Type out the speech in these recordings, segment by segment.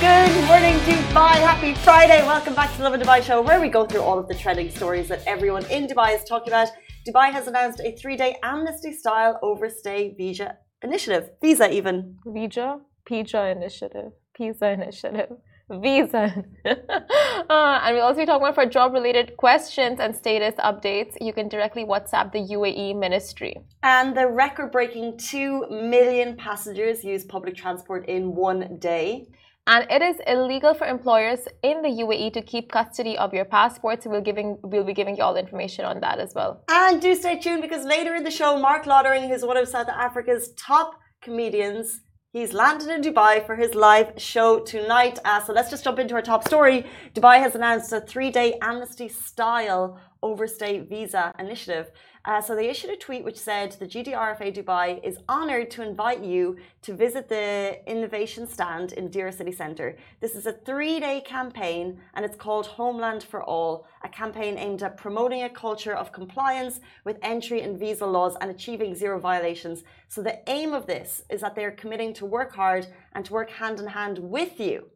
Good morning, Dubai. Happy Friday. Welcome back to the Lovin Dubai show, where we go through all of the trending stories that everyone in Dubai is talking about. Dubai has announced a three-day amnesty-style overstay visa initiative. Visa, even. Visa, Pija initiative, Pizza initiative, Visa. uh, and we'll also be talking about for job-related questions and status updates. You can directly WhatsApp the UAE Ministry. And the record-breaking two million passengers use public transport in one day. And it is illegal for employers in the UAE to keep custody of your passports. We'll, giving, we'll be giving you all the information on that as well. And do stay tuned because later in the show, Mark Lottering, who's one of South Africa's top comedians, He's landed in Dubai for his live show tonight. Uh, so let's just jump into our top story. Dubai has announced a three day amnesty style overstay visa initiative. Uh, so they issued a tweet which said the GDRFA Dubai is honoured to invite you to visit the innovation stand in Deira City Centre. This is a three-day campaign and it's called Homeland for All, a campaign aimed at promoting a culture of compliance with entry and visa laws and achieving zero violations. So the aim of this is that they're committing to work hard and to work hand in hand with you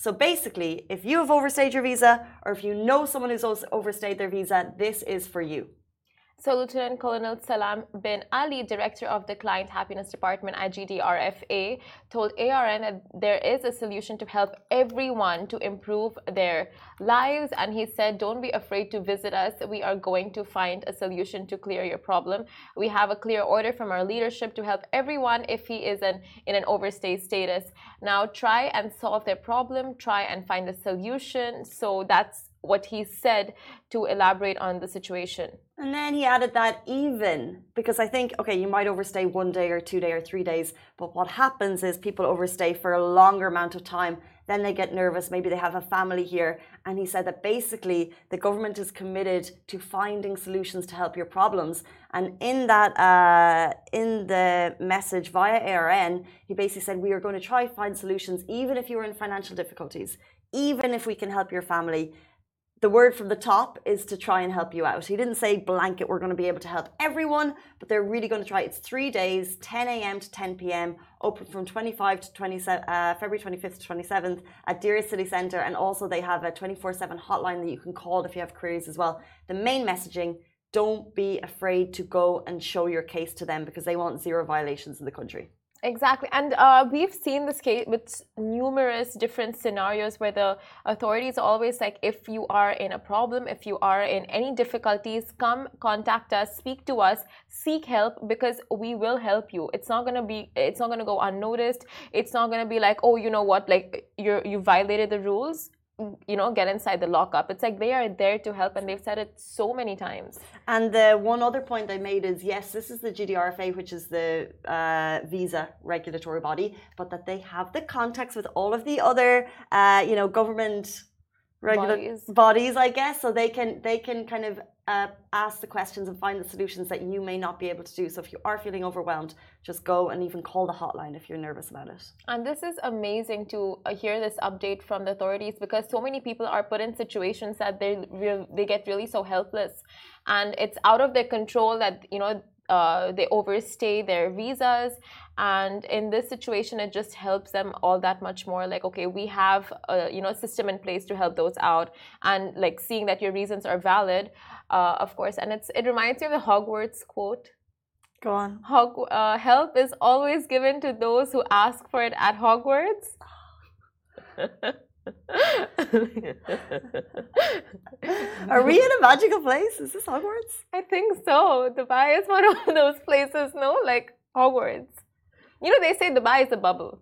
so basically, if you have overstayed your visa or if you know someone who's overstayed their visa, this is for you. So, Lieutenant Colonel Salam bin Ali, director of the Client Happiness Department at GDRFA, told ARN that there is a solution to help everyone to improve their lives. And he said, Don't be afraid to visit us. We are going to find a solution to clear your problem. We have a clear order from our leadership to help everyone if he is an, in an overstay status. Now, try and solve their problem, try and find a solution. So, that's what he said to elaborate on the situation. And then he added that even because I think, okay, you might overstay one day or two day or three days, but what happens is people overstay for a longer amount of time. Then they get nervous. Maybe they have a family here. And he said that basically the government is committed to finding solutions to help your problems. And in that, uh, in the message via ARN, he basically said, we are going to try find solutions, even if you are in financial difficulties, even if we can help your family the word from the top is to try and help you out. He didn't say blanket, we're going to be able to help everyone, but they're really going to try. It's three days, 10 a.m. to 10 p.m., open from 25 to 27, uh, February 25th to 27th at Deira City Centre. And also, they have a 24 7 hotline that you can call if you have queries as well. The main messaging don't be afraid to go and show your case to them because they want zero violations in the country. Exactly. And uh, we've seen this case with numerous different scenarios where the authorities always like, if you are in a problem, if you are in any difficulties, come contact us, speak to us, seek help because we will help you. It's not going to be, it's not going to go unnoticed. It's not going to be like, oh, you know what, like you're, you violated the rules you know get inside the lockup. It's like they are there to help and they've said it so many times. And the one other point they made is yes this is the gdrfa which is the uh, visa regulatory body but that they have the contacts with all of the other uh, you know government regular bodies. bodies i guess so they can they can kind of uh, ask the questions and find the solutions that you may not be able to do. So if you are feeling overwhelmed, just go and even call the hotline if you're nervous about it. And this is amazing to uh, hear this update from the authorities because so many people are put in situations that they they get really so helpless, and it's out of their control that you know uh, they overstay their visas. And in this situation it just helps them all that much more. Like okay we have a you know system in place to help those out. And like seeing that your reasons are valid uh, of course. And it's it reminds me of the hogwarts quote. Go on. Hog, uh, help is always given to those who ask for it at hogwarts Are we in a magical place? Is this Hogwarts? I think so. Dubai is one of those places, no? Like Hogwarts. You know, they say Dubai is a bubble.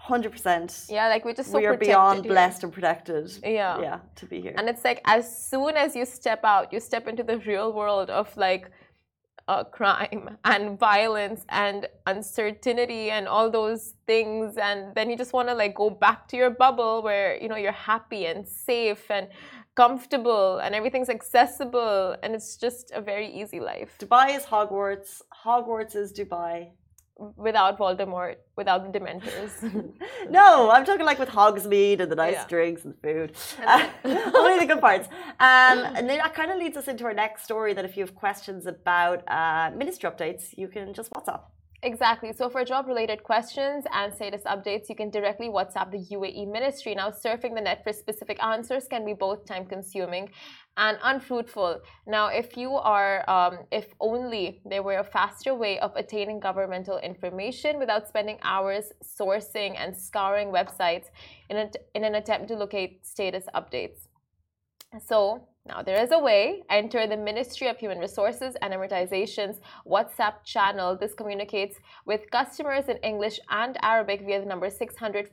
Hundred percent. Yeah, like we're just so we are beyond here. blessed and protected. Yeah, yeah, to be here. And it's like as soon as you step out, you step into the real world of like uh, crime and violence and uncertainty and all those things. And then you just want to like go back to your bubble where you know you're happy and safe and comfortable and everything's accessible. And it's just a very easy life. Dubai is hogwarts. Hogwarts is dubai without Voldemort, without the Dementors. no, I'm talking like with Hogsmeade and the nice yeah. drinks and food. Uh, only the good parts. Um, and then that kind of leads us into our next story that if you have questions about uh, ministry updates, you can just WhatsApp. Exactly. So for job related questions and status updates, you can directly WhatsApp the UAE ministry. Now, surfing the net for specific answers can be both time consuming and unfruitful. Now, if you are, um, if only there were a faster way of attaining governmental information without spending hours sourcing and scouring websites in, a, in an attempt to locate status updates. So, now, there is a way. Enter the Ministry of Human Resources and Emiratization's WhatsApp channel. This communicates with customers in English and Arabic via the number 600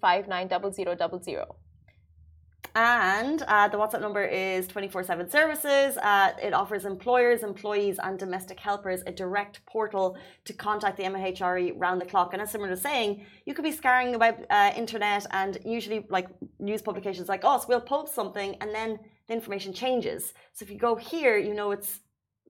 And uh, the WhatsApp number is 24 7 services. Uh, it offers employers, employees, and domestic helpers a direct portal to contact the MOHRE round the clock. And as someone was saying, you could be scouring the web uh, internet, and usually, like news publications like us, will post something and then the information changes. So if you go here, you know it's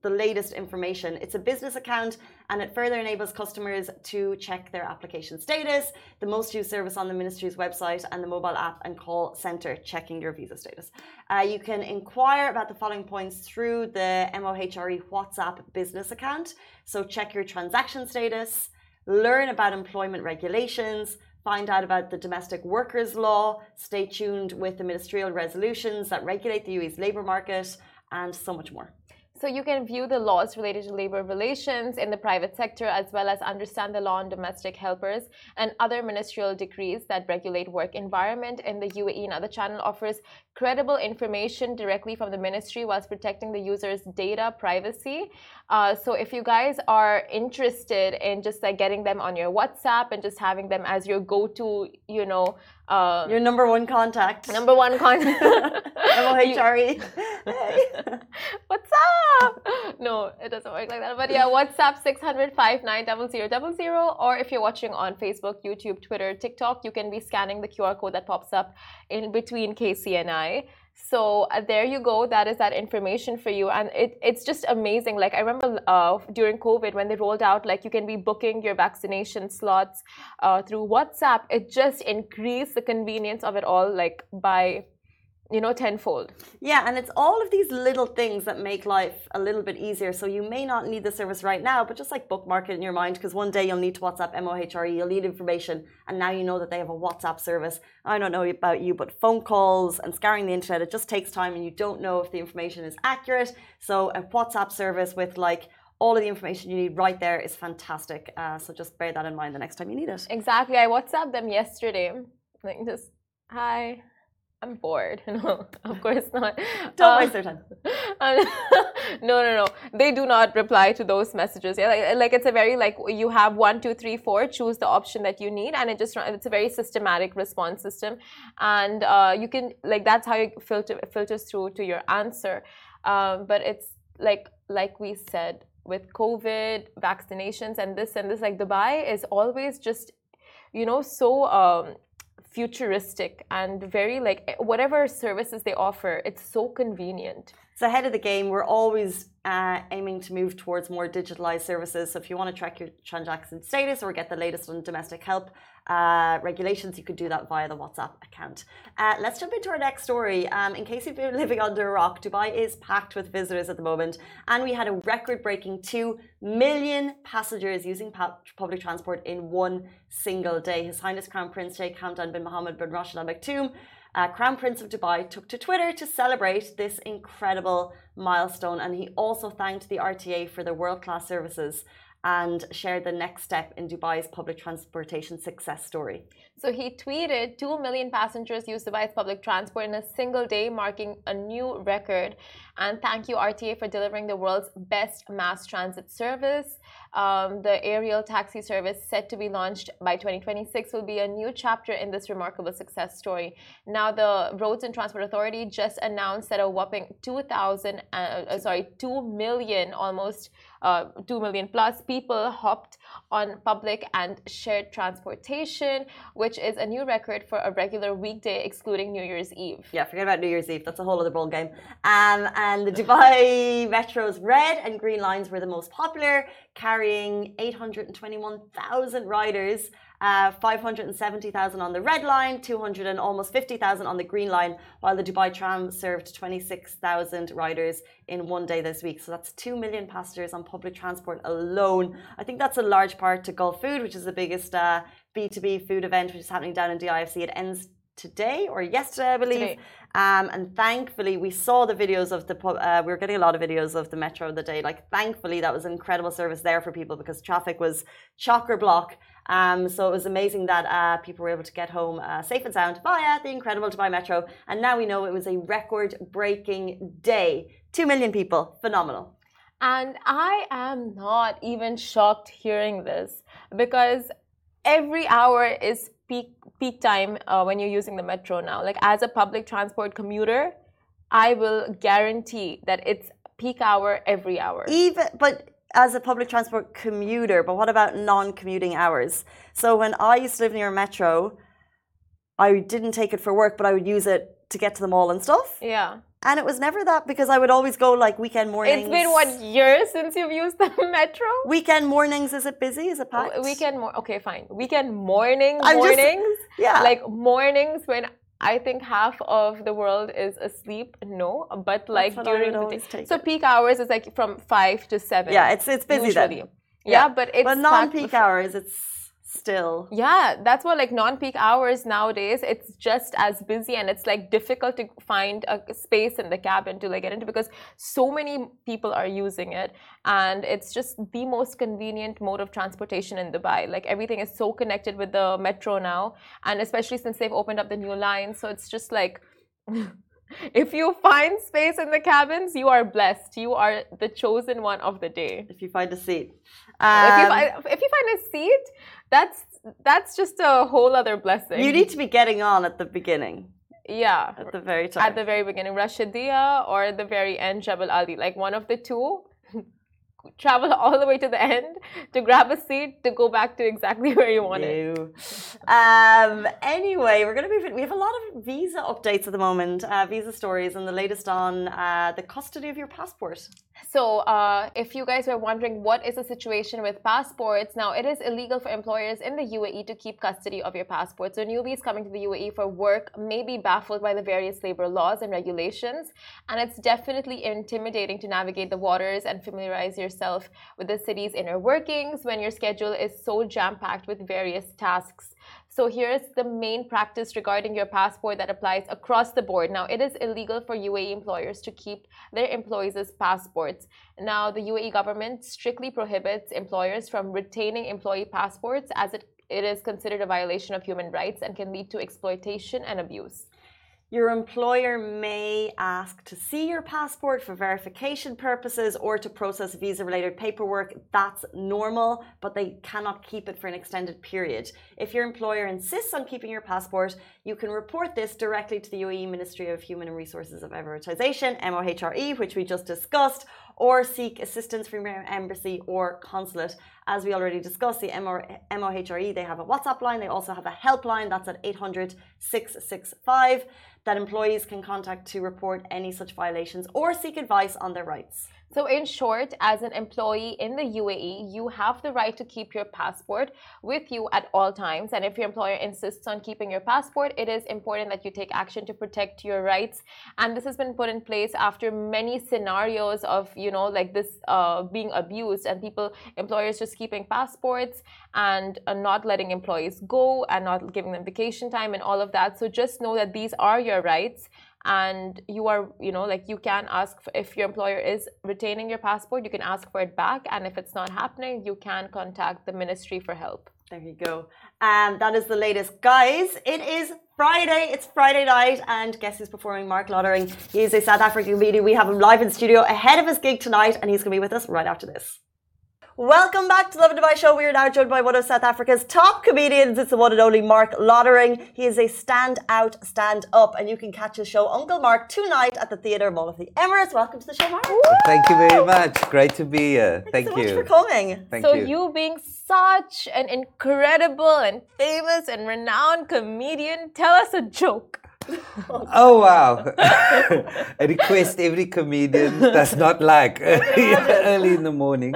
the latest information. It's a business account and it further enables customers to check their application status, the most used service on the ministry's website, and the mobile app and call center checking your visa status. Uh, you can inquire about the following points through the MOHRE WhatsApp business account. So check your transaction status, learn about employment regulations, find out about the domestic workers law, stay tuned with the ministerial resolutions that regulate the UAE's labour market, and so much more. So you can view the laws related to labor relations in the private sector as well as understand the law on domestic helpers and other ministerial decrees that regulate work environment in the UAE. Now the channel offers credible information directly from the ministry whilst protecting the user's data privacy. Uh, so if you guys are interested in just like getting them on your WhatsApp and just having them as your go-to, you know, uh, your number one contact. Number one contact. MOHRE. Hey. What's up? No, it doesn't work like that. But yeah, WhatsApp 600 or if you're watching on Facebook, YouTube, Twitter, TikTok, you can be scanning the QR code that pops up in between KC and I. So uh, there you go. That is that information for you, and it, it's just amazing. Like I remember uh, during COVID when they rolled out, like you can be booking your vaccination slots uh, through WhatsApp. It just increased the convenience of it all, like by you know tenfold. Yeah and it's all of these little things that make life a little bit easier. So you may not need the service right now but just like bookmark it in your mind because one day you'll need to whatsapp mohre you'll need information and now you know that they have a whatsapp service. I don't know about you but phone calls and scouring the internet it just takes time and you don't know if the information is accurate. So a whatsapp service with like all of the information you need right there is fantastic. Uh, so just bear that in mind the next time you need it. Exactly. I whatsapped them yesterday. Like just hi I'm bored. No, of course not. Don't uh, waste their time. no, no, no. They do not reply to those messages. Yeah, like, like, it's a very like you have one, two, three, four. Choose the option that you need, and it just it's a very systematic response system, and uh, you can like that's how you filter filters through to your answer. Um, but it's like like we said with COVID vaccinations and this and this, like Dubai is always just you know so um, futuristic and very like whatever services they offer, it's so convenient. So ahead of the game. We're always uh, aiming to move towards more digitalized services. So if you want to track your transaction status or get the latest on domestic help uh, regulations, you could do that via the WhatsApp account. Uh, let's jump into our next story. Um, in case you've been living under a rock, Dubai is packed with visitors at the moment, and we had a record-breaking two million passengers using public transport in one single day. His Highness Crown Prince Sheikh Hamdan bin Mohammed bin Rashid Al Maktoum uh, Crown Prince of Dubai took to Twitter to celebrate this incredible milestone. And he also thanked the RTA for their world class services and share the next step in Dubai's public transportation success story. So he tweeted 2 million passengers used Dubai's public transport in a single day, marking a new record. And thank you, RTA, for delivering the world's best mass transit service. Um, the aerial taxi service set to be launched by 2026 will be a new chapter in this remarkable success story. Now, the Roads and Transport Authority just announced that a whopping 2,000, uh, uh, sorry, 2 million, almost uh, 2 million plus people hopped on public and shared transportation, which is a new record for a regular weekday, excluding New Year's Eve. Yeah, forget about New Year's Eve. That's a whole other ball game. Um, and the Dubai Metro's red and green lines were the most popular, carrying 821,000 riders uh, 570,000 on the red line, 200 and almost 50,000 on the green line, while the Dubai tram served 26,000 riders in one day this week. So that's 2 million passengers on public transport alone. I think that's a large part to Gulfood, which is the biggest uh, B2B food event, which is happening down in DIFC. It ends today or yesterday, I believe. Um, and thankfully, we saw the videos of the. Uh, we were getting a lot of videos of the metro the day. Like, thankfully, that was an incredible service there for people because traffic was chocker block. Um, so it was amazing that uh, people were able to get home uh, safe and sound via the incredible Dubai Metro. And now we know it was a record-breaking day. Two million people, phenomenal. And I am not even shocked hearing this because every hour is peak peak time uh, when you're using the metro now. Like as a public transport commuter, I will guarantee that it's peak hour every hour. Even but as a public transport commuter, but what about non-commuting hours? So when I used to live near a metro, I didn't take it for work, but I would use it to get to the mall and stuff. Yeah. And it was never that because I would always go like weekend mornings. It's been what years since you've used the metro? Weekend mornings, is it busy? Is it packed? Weekend more okay, fine. Weekend morning mornings. Just, yeah. Like mornings when I think half of the world is asleep. No, but like during the day. So peak hours is like from five to seven. Yeah, it's it's busy usually. then. Yeah, yeah, but it's but non-peak hours. It's still. Yeah, that's what like non-peak hours nowadays. It's just as busy and it's like difficult to find a space in the cabin to like get into because so many people are using it, and it's just the most convenient mode of transportation in Dubai. Like everything is so connected with the metro now, and especially since they've opened up the new line, so it's just like. if you find space in the cabins, you are blessed. You are the chosen one of the day. If you find a seat. Um, if, you find, if you find a seat, that's that's just a whole other blessing. You need to be getting on at the beginning. Yeah. At the very time. At the very beginning. Rashidia or at the very end, Jabal Ali. Like one of the two travel all the way to the end to grab a seat to go back to exactly where you want it. Um, anyway, we're going to move. We have a lot of visa updates at the moment, uh, visa stories, and the latest on uh, the custody of your passport. So, uh, if you guys were wondering what is the situation with passports, now it is illegal for employers in the UAE to keep custody of your passport. So, newbies coming to the UAE for work may be baffled by the various labor laws and regulations, and it's definitely intimidating to navigate the waters and familiarize yourself with the city's inner workings when your schedule is so jam packed with various tasks. So, here's the main practice regarding your passport that applies across the board. Now, it is illegal for UAE employers to keep their employees' passports. Now, the UAE government strictly prohibits employers from retaining employee passports as it, it is considered a violation of human rights and can lead to exploitation and abuse. Your employer may ask to see your passport for verification purposes or to process visa related paperwork. That's normal, but they cannot keep it for an extended period. If your employer insists on keeping your passport, you can report this directly to the UAE Ministry of Human Resources of Emiratization, MOHRE, which we just discussed, or seek assistance from your embassy or consulate. As we already discussed, the MOHRE, they have a WhatsApp line, they also have a helpline that's at 800 665 that employees can contact to report any such violations or seek advice on their rights. So, in short, as an employee in the UAE, you have the right to keep your passport with you at all times. And if your employer insists on keeping your passport, it is important that you take action to protect your rights. And this has been put in place after many scenarios of, you know, like this uh, being abused and people, employers just keeping passports and uh, not letting employees go and not giving them vacation time and all of that. So, just know that these are your rights and you are you know like you can ask if your employer is retaining your passport you can ask for it back and if it's not happening you can contact the ministry for help. There you go. And that is the latest. Guys it is friday. It's friday night and guess who's performing? Mark lottering. He is a south african comedian. We have him live in studio ahead of his gig tonight and he's going to be with us right after this Welcome back to Lovin Dubai Show. We are now joined by one of South Africa's top comedians. It's the one and only Mark Lottering. He is a stand-out, stand-up, and you can catch his show Uncle Mark tonight at the Theatre Mall of the Emirates. Welcome to the show, Mark. Thank you very much. Great to be here. Thank so you for coming. Thank so you. you being such an incredible and famous and renowned comedian, tell us a joke. oh wow! a request every comedian does not like early in the morning.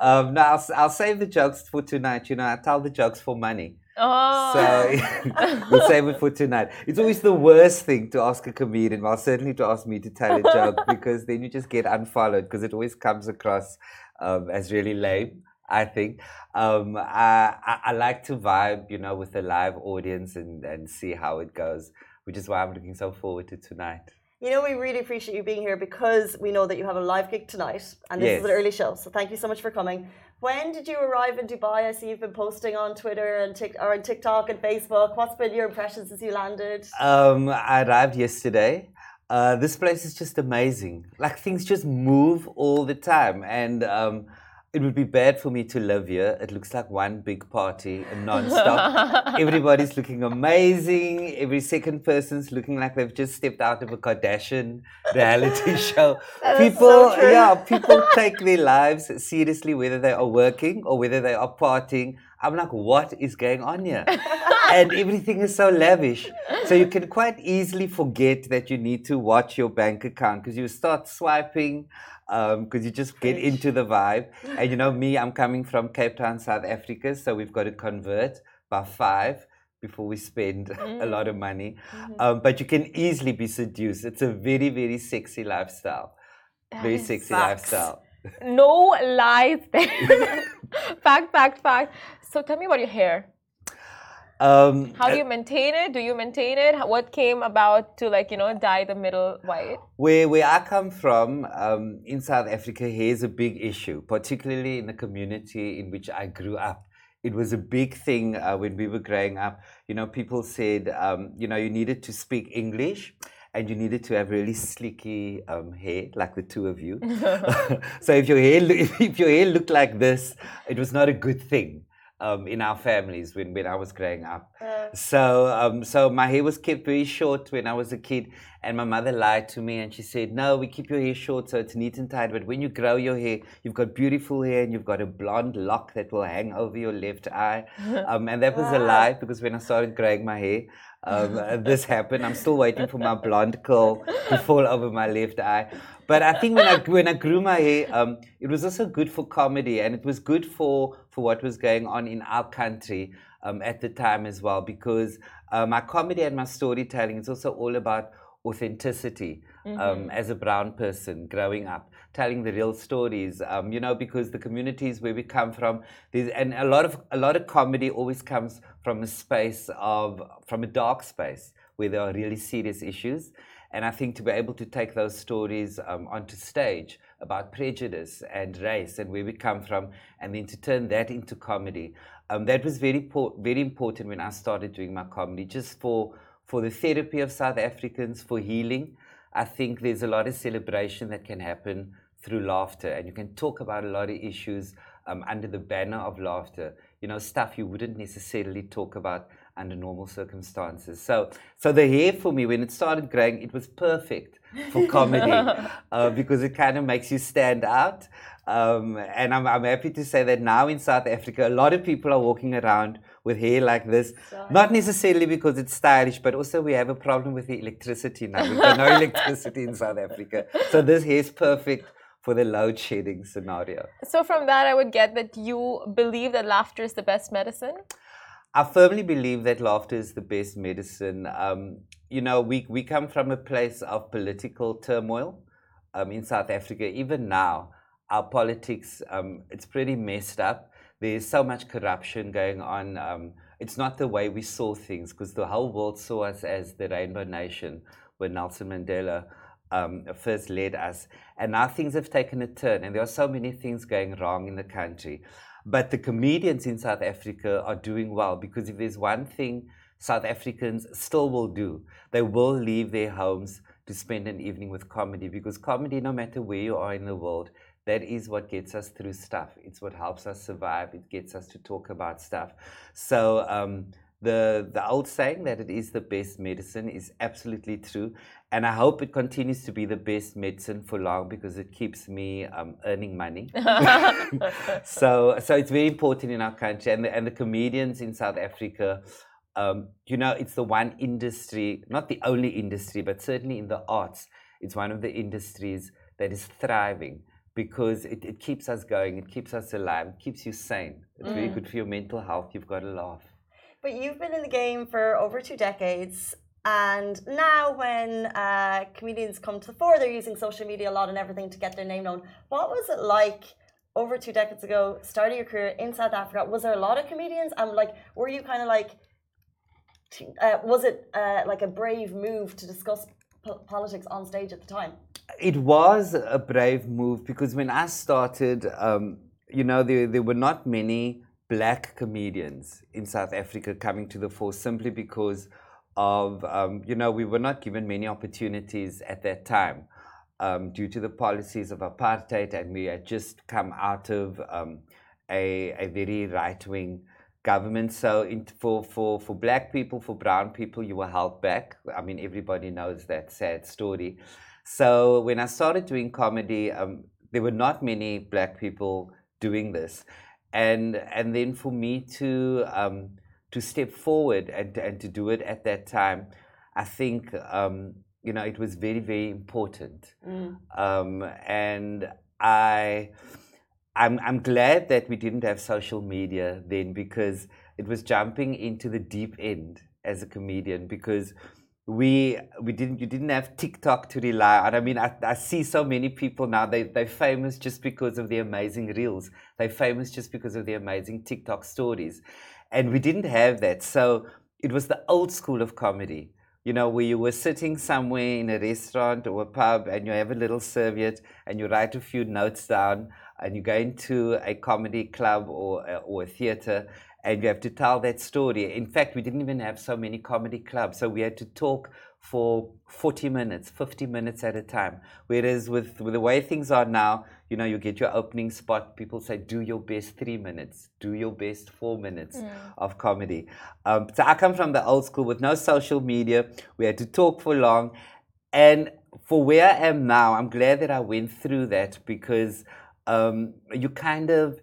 Um, no, I'll, I'll save the jokes for tonight. You know, I tell the jokes for money. Oh. So we'll save it for tonight. It's always the worst thing to ask a comedian, well, certainly to ask me to tell a joke, because then you just get unfollowed because it always comes across um, as really lame. I think um, I, I, I like to vibe, you know, with a live audience and, and see how it goes, which is why I'm looking so forward to tonight. You know, we really appreciate you being here because we know that you have a live gig tonight and this Yes. is an early show. So thank you so much for coming. When did you arrive in Dubai? I see you've been posting on Twitter and Tik or on TikTok and Facebook. What's been your impressions since you landed? Um, I arrived yesterday. Uh, this place is just amazing. Like things just move all the time, and um, it would be bad for me to live here. It looks like one big party, non-stop. Everybody's looking amazing. Every second person's looking like they've just stepped out of a Kardashian reality show. That people, so yeah, people take their lives seriously, whether they are working or whether they are partying. I'm like, what is going on here? And everything is so lavish. So you can quite easily forget that you need to watch your bank account because you start swiping um, because you just get into the vibe. And you know, me, I'm coming from Cape Town, South Africa, so we've got to convert by five before we spend a mm. lot of money. Mm-hmm. Um, but you can easily be seduced. It's a very, very sexy lifestyle. very sexy facts. lifestyle. no lies there. fact, fact, fact. So tell me about your hair. Um, How do you maintain it? Do you maintain it? What came about to like you know dye the middle white? Where where I come from um, in South Africa, hair is a big issue, particularly in the community in which I grew up. It was a big thing uh, when we were growing up. You know, people said, um, you know, you needed to speak English and you needed to have really slicky um, hair, like the two of you. so if your hair if your hair looked like this, it was not a good thing um, in our families when, when I was growing up. So, um, so my hair was kept very short when I was a kid, and my mother lied to me and she said, "No, we keep your hair short so it's neat and tight. But when you grow your hair, you've got beautiful hair and you've got a blonde lock that will hang over your left eye." Um, and that was a lie because when I started growing my hair, um, uh, this happened. I'm still waiting for my blonde curl to fall over my left eye. But I think when I when I grew my hair, um, it was also good for comedy, and it was good for for what was going on in our country um, at the time as well. Because uh, my comedy and my storytelling is also all about authenticity um, as a brown person growing up, telling the real stories. Um, you know, because the communities where we come from, there's and a lot of a lot of comedy always comes from a space of from a dark space where there are really serious issues. And I think to be able to take those stories um, onto stage about prejudice and race and where we come from, and then to turn that into comedy, um, that was very very important when I started doing my comedy, just for for the therapy of South Africans, for healing. I think there's a lot of celebration that can happen through laughter, and you can talk about a lot of issues um, under the banner of laughter. You know, stuff you wouldn't necessarily talk about under normal circumstances. So, so the hair for me, when it started growing, it was perfect for comedy uh, because it kind of makes you stand out. Um, and I'm, I'm happy to say that now in South Africa, a lot of people are walking around with hair like this. Not necessarily because it's stylish, but also we have a problem with the electricity now. We've got no electricity in South Africa. So this hair is perfect for the load shedding scenario. So from that, I would get that you believe that laughter is the best medicine. I firmly believe that laughter is the best medicine. Um, you know, we, we come from a place of political turmoil um, in South Africa. Even now, our politics, um, it's pretty messed up. There's so much corruption going on. Um, it's not the way we saw things because the whole world saw us as the Rainbow Nation when Nelson Mandela um, first led us. And now things have taken a turn, and there are so many things going wrong in the country. But the comedians in South Africa are doing well because if there's one thing South Africans still will do, they will leave their homes to spend an evening with comedy because comedy, no matter where you are in the world, that is what gets us through stuff. It's what helps us survive. It gets us to talk about stuff. So um, the the old saying that it is the best medicine is absolutely true, and I hope it continues to be the best medicine for long because it keeps me um, earning money. so so it's very important in our country, and the, and the comedians in South Africa. Um, you know, it's the one industry, not the only industry, but certainly in the arts, it's one of the industries that is thriving because it, it keeps us going, it keeps us alive, it keeps you sane. It's very Mm. good for your mental health. You've got to laugh. But you've been in the game for over two decades. And now, when uh, comedians come to the fore, they're using social media a lot and everything to get their name known. What was it like over two decades ago, starting your career in South Africa? Was there a lot of comedians? And like, were you kind of like, uh, was it uh, like a brave move to discuss po- politics on stage at the time? It was a brave move because when I started, um, you know, there, there were not many black comedians in South Africa coming to the fore simply because of, um, you know, we were not given many opportunities at that time um, due to the policies of apartheid, and we had just come out of um, a, a very right wing government. So, in, for, for, for black people, for brown people, you were held back. I mean, everybody knows that sad story. So, when I started doing comedy, um, there were not many black people doing this. And, and then for me to, um, to step forward and, and to do it at that time, I think um, you know it was very very important. Um, and I I'm I'm glad that we didn't have social media then because it was jumping into the deep end as a comedian because we we didn't you didn't have TikTok to rely on. I mean, I, I see so many people now. They they're famous just because of the amazing reels. They're famous just because of the amazing TikTok stories, and we didn't have that. So it was the old school of comedy. You know, where you were sitting somewhere in a restaurant or a pub, and you have a little serviette, and you write a few notes down, and you go into a comedy club or or a theater, and you have to tell that story. In fact, we didn't even have so many comedy clubs, so we had to talk for 40 minutes, 50 minutes at a time. Whereas with, with the way things are now, you know, you get your opening spot, people say, do your best three minutes, do your best four minutes of comedy. Um, so I come from the old school with no social media. We had to talk for long. And for where I am now, I'm glad that I went through that because um, you kind of,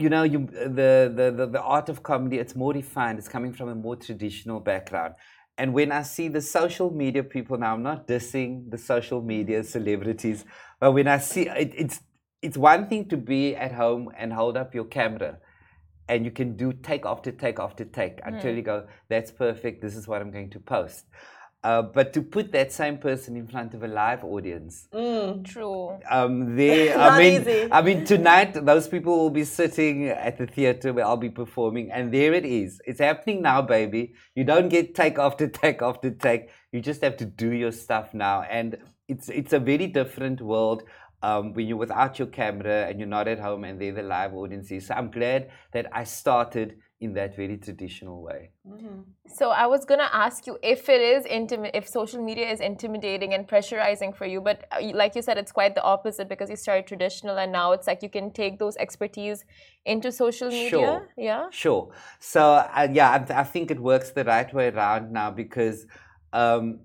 you know, you the, the, the, the art of comedy, it's more refined. It's coming from a more traditional background. And when I see the social media people now, I'm not dissing the social media celebrities, but when I see it, it's it's one thing to be at home and hold up your camera and you can do take after take after take hmm. until you go, that's perfect, this is what I'm going to post. Uh, but to put that same person in front of a live audience, True. um, they, I Not mean, easy. I mean, tonight those people will be sitting at the theater where I'll be performing, and there it is. It's happening now, baby. You don't get take after take after take. You just have to do your stuff now, and it's it's a very different world. Um, when you're without your camera and you're not at home and they're the live audiences. So I'm glad that I started in that very traditional way. So I was gonna ask you if it is intimate, if social media is intimidating and pressurizing for you, but uh, like you said, it's quite the opposite because you started traditional and now it's like you can take those expertise into social media. Sure. Yeah. Sure. So uh, yeah, I, I think it works the right way around now because, um,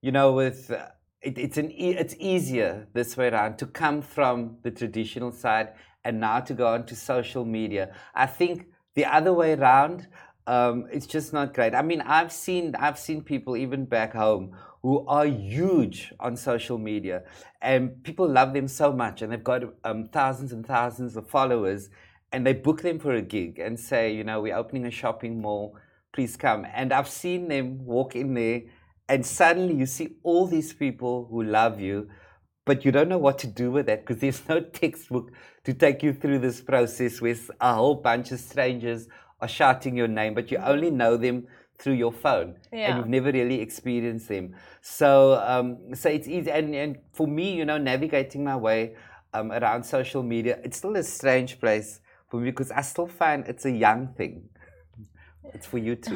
you know, with uh, it, it's an e- it's easier this way around to come from the traditional side and now to go onto social media. I think the other way around, um, it's just not great. I mean, I've seen I've seen people even back home who are huge on social media, and people love them so much, and they've got um, thousands and thousands of followers, and they book them for a gig and say, you know, we're opening a shopping mall, please come. And I've seen them walk in there, and suddenly you see all these people who love you, but you don't know what to do with that because there's no textbook to take you through this process where a whole bunch of strangers are shouting your name, but you only know them through your phone Yeah. and you've never really experienced them. So, um, so it's easy. And, and for me, you know, navigating my way um, around social media, it's still a strange place for me because I still find it's a young thing. It's for you too.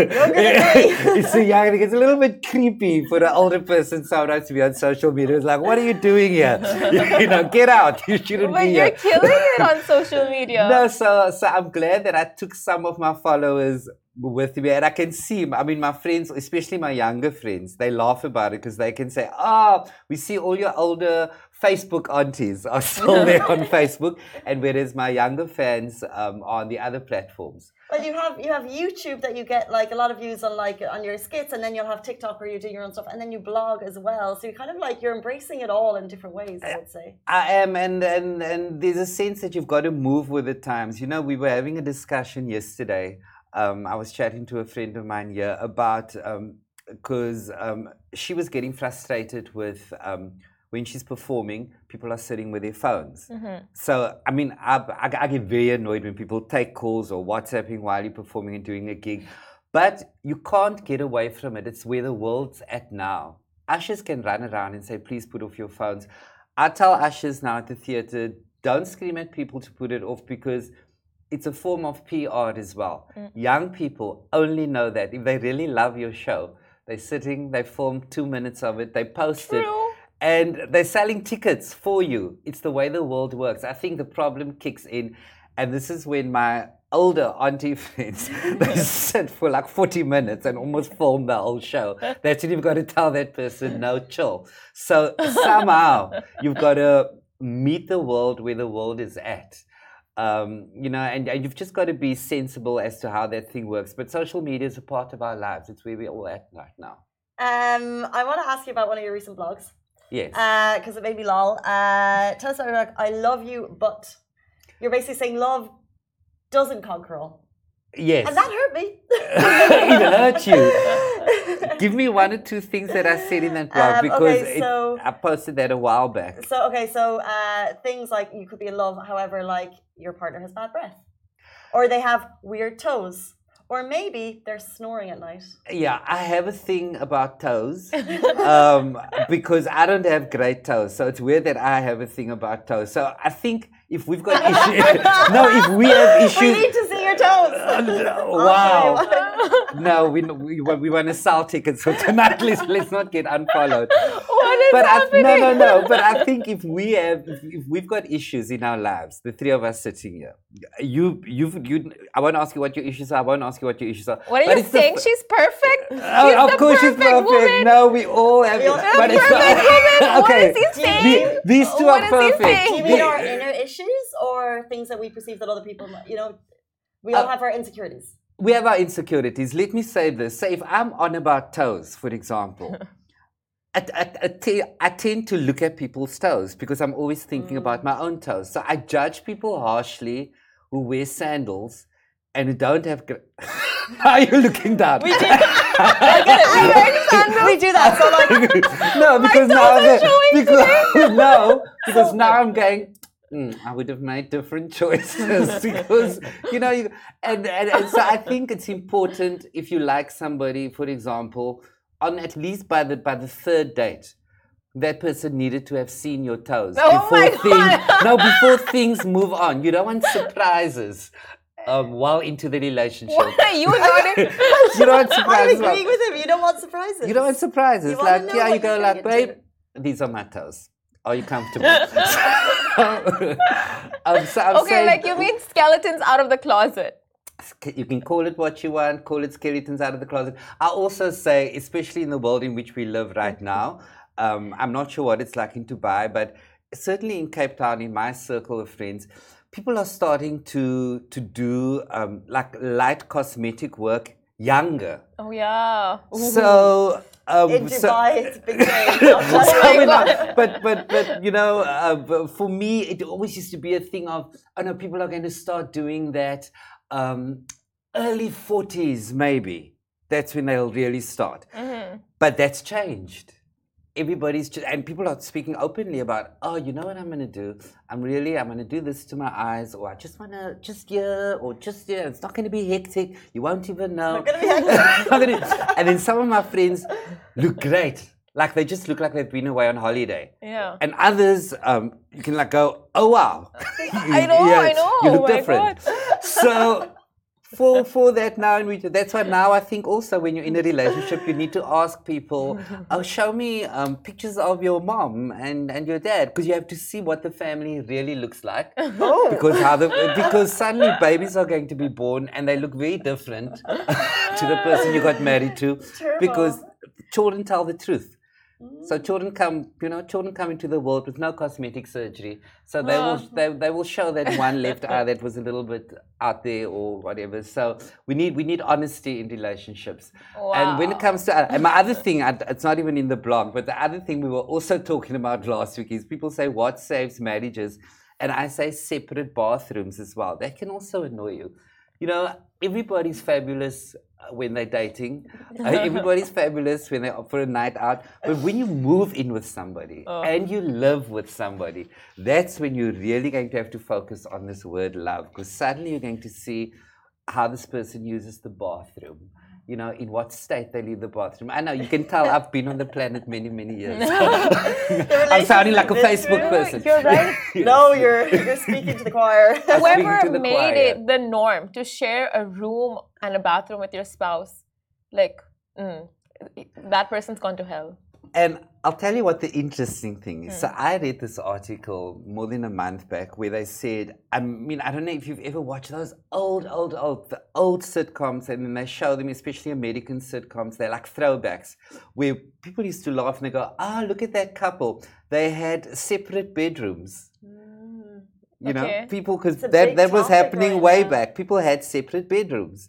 it's a young thing. It's a little bit creepy for the older person sometimes to be on social media. It's like, what are you doing here? you know, get out. You shouldn't But be you're here. killing it on social media. No, so so I'm glad that I took some of my followers with me, and I can see. I mean, my friends, especially my younger friends, they laugh about it because they can say, "Oh, we see all your older Facebook aunties are still there on Facebook," and whereas my younger fans um, are on the other platforms. Well, you have you have YouTube that you get like a lot of views on like on your skits, and then you'll have TikTok where you do your own stuff, and then you blog as well. So you kind of like you're embracing it all in different ways. I would say. I am, and, and and there's a sense that you've got to move with the times. You know, we were having a discussion yesterday. Um, I was chatting to a friend of mine here about because um, she was getting frustrated with um, when she's performing, people are sitting with their phones. Mm-hmm. So, I mean, I, I, I get very annoyed when people take calls or WhatsApping while you're performing and doing a gig. But you can't get away from it. It's where the world's at now. Ushers can run around and say, please put off your phones. I tell ushers now at the theatre, don't scream at people to put it off because it's a form of PR as well. Mm. Young people only know that if they really love your show, they're sitting, they film two minutes of it, they post it, and they're selling tickets for you. It's the way the world works. I think the problem kicks in, and this is when my older auntie friends they sit for like 40 minutes and almost film the whole show. That's when you've got to tell that person, no, chill. So somehow you've got to meet the world where the world is at. Um, you know, and, and you've just got to be sensible as to how that thing works. But social media is a part of our lives. It's where we're all at right now. Um, I want to ask you about one of your recent blogs Yes. because it made me lol. Uh, tell us about I love you, but you're basically saying love doesn't conquer all, yes. and that hurt me. it hurt you. Give me one or two things that I said in that blog Um, because okay, it- I posted that a while back. So okay, so uh, things like you could be in love, however, like your partner has bad breath, or they have weird toes, or maybe they're snoring at night. Yeah, I have a thing about toes um, because I don't have great toes. So it's weird that I have a thing about toes. So I think if we've got issues, no, if we have We issues, need to see your toes. wow. Okay, No, we we, want- we want to sell tickets for tonight. Let's let's not get unfollowed. What is but I, no, no, no. But I think if we have, if, if we've got issues in our lives, the three of us sitting here, you, you've, you. I won't ask you what your issues are. I won't ask you what your issues are. What are but you it's the saying? she's perfect. Oh, she's of the course she's perfect perfect. woman. No, we all have. We all have but the it's perfect woman. What okay. is he saying? the- these two What are is he perfect. saying? Do you The- mean our inner issues or things that we perceive that other people, you know, we all Uh, have our insecurities. we have our insecurities. Let me say this. Say if I'm on about toes, for example, I, I, I, te- I tend to look at people's toes because I'm always thinking about my own toes. So I judge people harshly who wear sandals and who don't have. Why are you looking down? We do. we do that. So like, no, because now toes are I'm showing because no, because now I'm going. "Hmm, I would have made different choices because you know, you, and, and and so I think it's important if you like somebody, for example, on at least by the by the third date, that person needed to have seen your toes Oh before things no before things move on. You don't want surprises um, while into the relationship. What you doing? You don't want I'm surprises. while- agreeing with him. You don't want surprises. you don't want surprises. You like, yeah, you go like, babe, these are my toes. Are you comfortable? um, so I'm okay, saying, like you mean skeletons out of the closet. you can call it what you want, call it skeletons out of the closet. I also say, especially in the world in which we live right now, um, I'm not sure what it's like in Dubai, but certainly in Cape Town, in my circle of friends, people are starting to to do um, like light cosmetic work younger. Oh yeah. So um, In so- Dubai, it's big day. So my we're not- but but but you know, uh, but for me, it always used to be a thing of oh no, people are going to start doing that um, early forties, maybe. That's when they'll really start. Mhm. But that's changed. Everybody's just, and people are speaking openly about, oh, you know what I'm going to do? I'm really, I'm going to do this to my eyes, or I just want to, just here, or just here. It's not going to be hectic. You won't even know. Gonna be hectic. Gonna- and then some of my friends look great. Like they just look like they've been away on holiday. Yeah. And others, um, you can like go, oh wow. I know, I know. You look Oh different. So for for that now and we that's why now I think also when you're in a relationship you need to ask people, oh show me um, pictures of your mom and, and your dad because you have to see what the family really looks like. Oh. Because how the because suddenly babies are going to be born and they look very different to the person you got married to. terrible. Because children tell the truth. So children come, you know, children come into the world with no cosmetic surgery. So they will they, they will show that one left eye that was a little bit out there or whatever. So we need we need honesty in relationships. And when it comes to and my other thing, it's not even in the blog, but the other thing we were also talking about last week is people say what saves marriages, and I say separate bathrooms as well. That can also annoy you. You know, everybody's fabulous uh, when they're dating. Uh, everybody's fabulous when they're up for a night out. But when you move in with somebody and you live with somebody, that's when you're really going to have to focus on this word love. Because suddenly you're going to see how this person uses the bathroom. You know, in what state they leave the bathroom. I know you can tell I've been on the planet many, many years. I'm sounding like a Facebook person. You're right. No, you're you're speaking to the choir. Whoever the made choir. it the norm to share a room and a bathroom with your spouse, like mm, that person's gone to hell. And I'll tell you what the interesting thing is. So I read this article more than a month back where they said, I mean, I don't know if you've ever watched those old, old, old, the old sitcoms, and then they show them, especially American sitcoms. They're like throwbacks, where people used to laugh and they go, "Ah, look at that couple. They had separate bedrooms." You know, people because that that was happening right way now. back. People had separate bedrooms.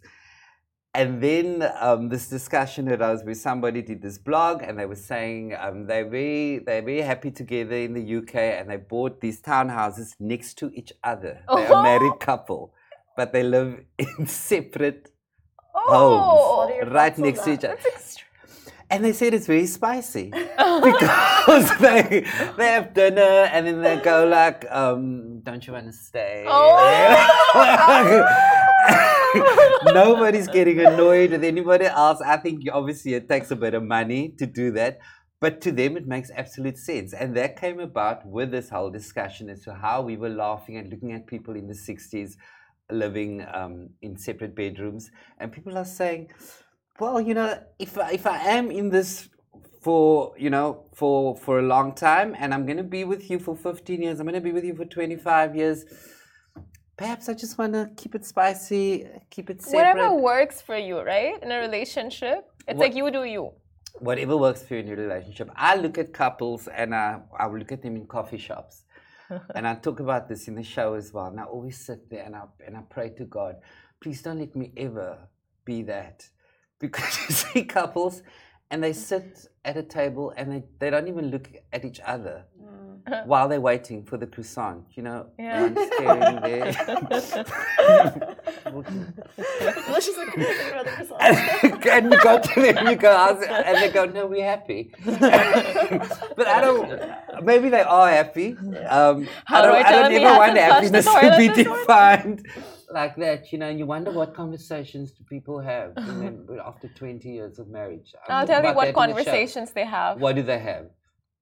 And then um, this discussion that I was with somebody did this blog and they were saying um, they're, very, they're very happy together in the UK and they bought these townhouses next to each other. They're a married couple, but they live in separate Oh, your right next to each other. And they said it's very spicy because they they have dinner and then they go like, um, "Don't you want to stay?" Nobody's getting annoyed with anybody else. I think obviously it takes a bit of money to do that, but to them it makes absolute sense. And that came about with this whole discussion as to how we were laughing and looking at people in the '60s living um, in separate bedrooms, and people are saying, "Well, you know, if I, if I am in this for you know for for a long time, and I'm going to be with you for 15 years, I'm going to be with you for 25 years." Perhaps I just want to keep it spicy, keep it separate. whatever works for you, right? In a relationship, it's What- like you do you. whatever works for you in your relationship. I look at couples and I, I look at them in coffee shops. and I talk about this in the show as well. And I always sit there and I, and I pray to God, please don't let me ever be that. Because you see couples and they sit at a table and they, they don't even look at each other while they're waiting for the croissant. You know, Yeah. one staring there. Let's just like think about the result. and you go to them, you go, "How's and they go, no, we're happy. but I don't. Maybe they are happy. Um, How I do don't. I I, tell don't ever want happiness to be toilet this morning? defined like that. You know, and you wonder what conversations do people have and then, after twenty years of marriage. I I'll tell you what conversations they have. What do they have?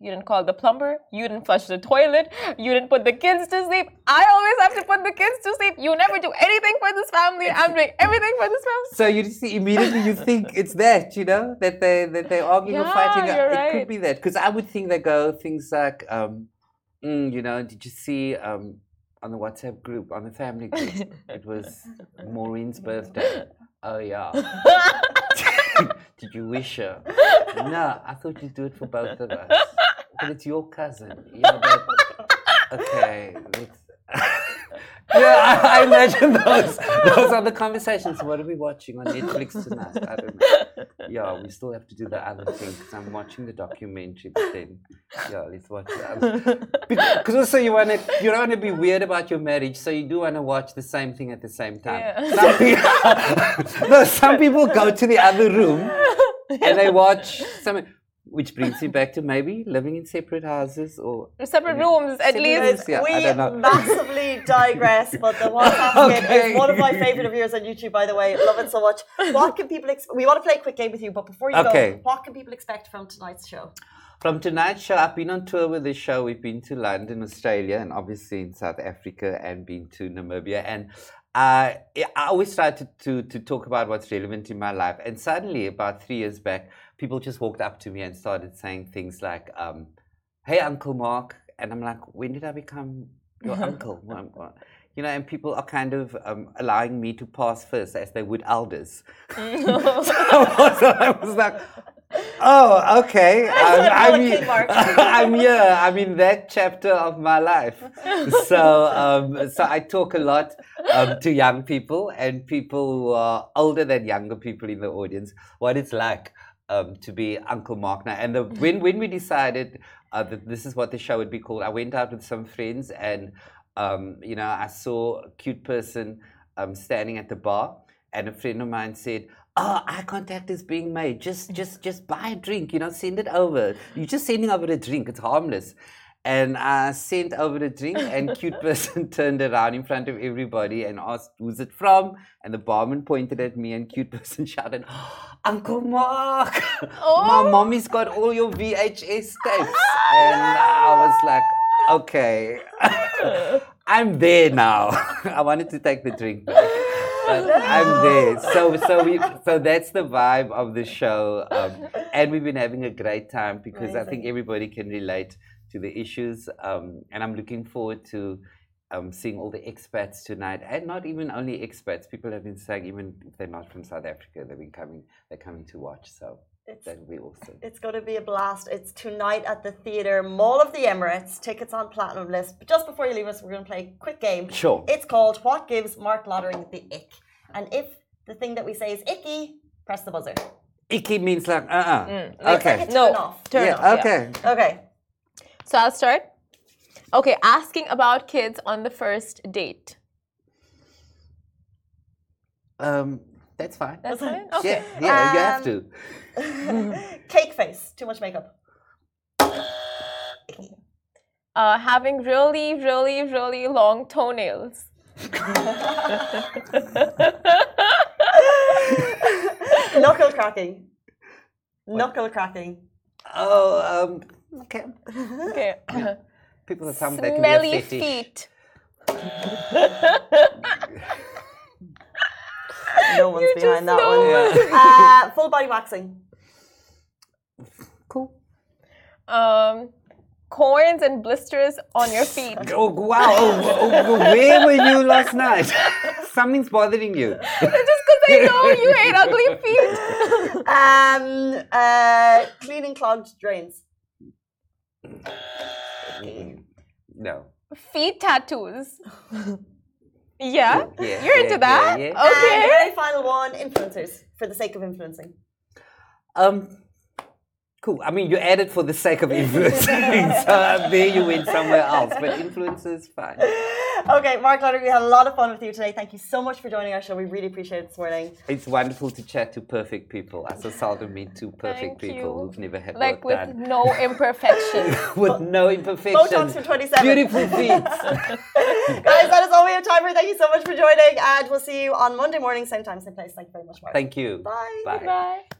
You didn't call the plumber. You didn't flush the toilet. You didn't put the kids to sleep. I always have to put the kids to sleep. You never do anything for this family. I'm doing everything for this family. So you see, immediately you think it's that, you know, that they that they arguing or Yeah, fighting. you're it right. could be that because I would think they go things like, um, mm, you know, did you see um, on the WhatsApp group on the family group? it was Maureen's birthday. Oh yeah. did you wish her? No, I thought you'd do it for both of us. But it's your cousin. You know, okay. Yeah, I, I imagine those. Those are the conversations. What are we watching on Netflix tonight? I don't know. Yeah, we still have to do the other thing because I'm watching the documentary. But then, yeah, let's watch the other. Because also you want to, you don't want to be weird about your marriage, so you do want to watch the same thing at the same time. Yeah. Some people, no, some people go to the other room and they watch something. Which brings you back to maybe living in separate houses or Separate rooms, at Separate least. rooms. Yeah, we massively digress, but the WhatsApp skit Okay. is one of my favorite of yours on YouTube, by the way. Love it so much. What can people? Ex- we want to play a quick game with you, but before you Okay. go, what can people expect from tonight's show? From tonight's show, I've been on tour with this show. We've been to London, Australia, and obviously in South Africa, and been to Namibia. And uh, I always try to, to, to talk about what's relevant in my life. And suddenly, about three years back, people just walked up to me and started saying things like, um, "Hey, Uncle Mark," and I'm like, "When did I become your uncle?" You know, and people are kind of um, allowing me to pass first, as they would elders. so I was, I was like, Oh, okay. Um, I'm, a he- kid, Mark. I'm here. I'm in that chapter of my life. So, um, so I talk a lot um, to young people and people who are older than younger people in the audience. What it's like um, to be Uncle Mark now. And the, when when we decided uh, that this is what the show would be called, I went out with some friends and um, you know I saw a cute person um, standing at the bar, and a friend of mine said. Oh, eye contact is being made. Just, just, just buy a drink. You know, send it over. You're just sending over a drink. It's harmless. And I sent over the drink, and cute person turned around in front of everybody and asked, "Who's it from?" And the barman pointed at me, and cute person shouted, "Uncle Mark, my mommy's got all your VHS tapes." And I was like, "Okay, I'm there now." I wanted to take the drink back. But I'm there. So so we so that's the vibe of the show. Um, and we've been having a great time because I think everybody can relate to the issues. Um, and I'm looking forward to um, seeing all the expats tonight. And not even only expats. People have been saying even if they're not from South Africa, they've been coming they're coming to watch. So It's, that'll be awesome. it's going to be a blast. It's tonight at the theatre Mall of the Emirates. Tickets on Platinum List. But just before you leave us, we're going to play a quick game. Sure. It's called What Gives Mark Lottering the Ick? And if the thing that we say is icky, press the buzzer. Icky means like uh uh Like, Okay. like a No, turn off. turn yeah, off. yeah. okay. Okay. So I'll start. Okay, asking about kids on the first date. Um, that's fine. That's fine. fine. Okay. Yeah, yeah, you have Um, to. Cake face. Too much makeup. Uh, having really, really, really long toenails. Knuckle cracking. Knuckle cracking. Oh, um, okay. Okay. People are some that can be a Smelly fetish. feet. No one's You behind just that know. one. Yeah. Uh, full body waxing. Cool. Um, corns and blisters on your feet. Oh wow! Oh, oh, oh, where were you last night? Something's bothering you. Just because I know you hate ugly feet. Um, uh, cleaning clogged drains. No. Feet tattoos. Yeah? Yeah, You're yeah, into that? yeah. And the Okay. very final one, influencers, for the sake of influencing. Um. Cool. I mean, you added for the sake of influencing, so there you went somewhere else. But influencers, fine. Okay, Mark Lotter, we had a lot of fun with you today. Thank you so much for joining our show. We really appreciate it this morning. It's wonderful to chat to perfect people. I so seldom meet two perfect Thank people you. who've never had Like with done. no imperfections. with no imperfections. Botox for 27. Beautiful feet. Guys, that is all we have time for. Thank you so much for joining, and we'll see you on Monday morning, same time, same place. Thank you very much, Mark. Thank you. Bye. Bye. Bye.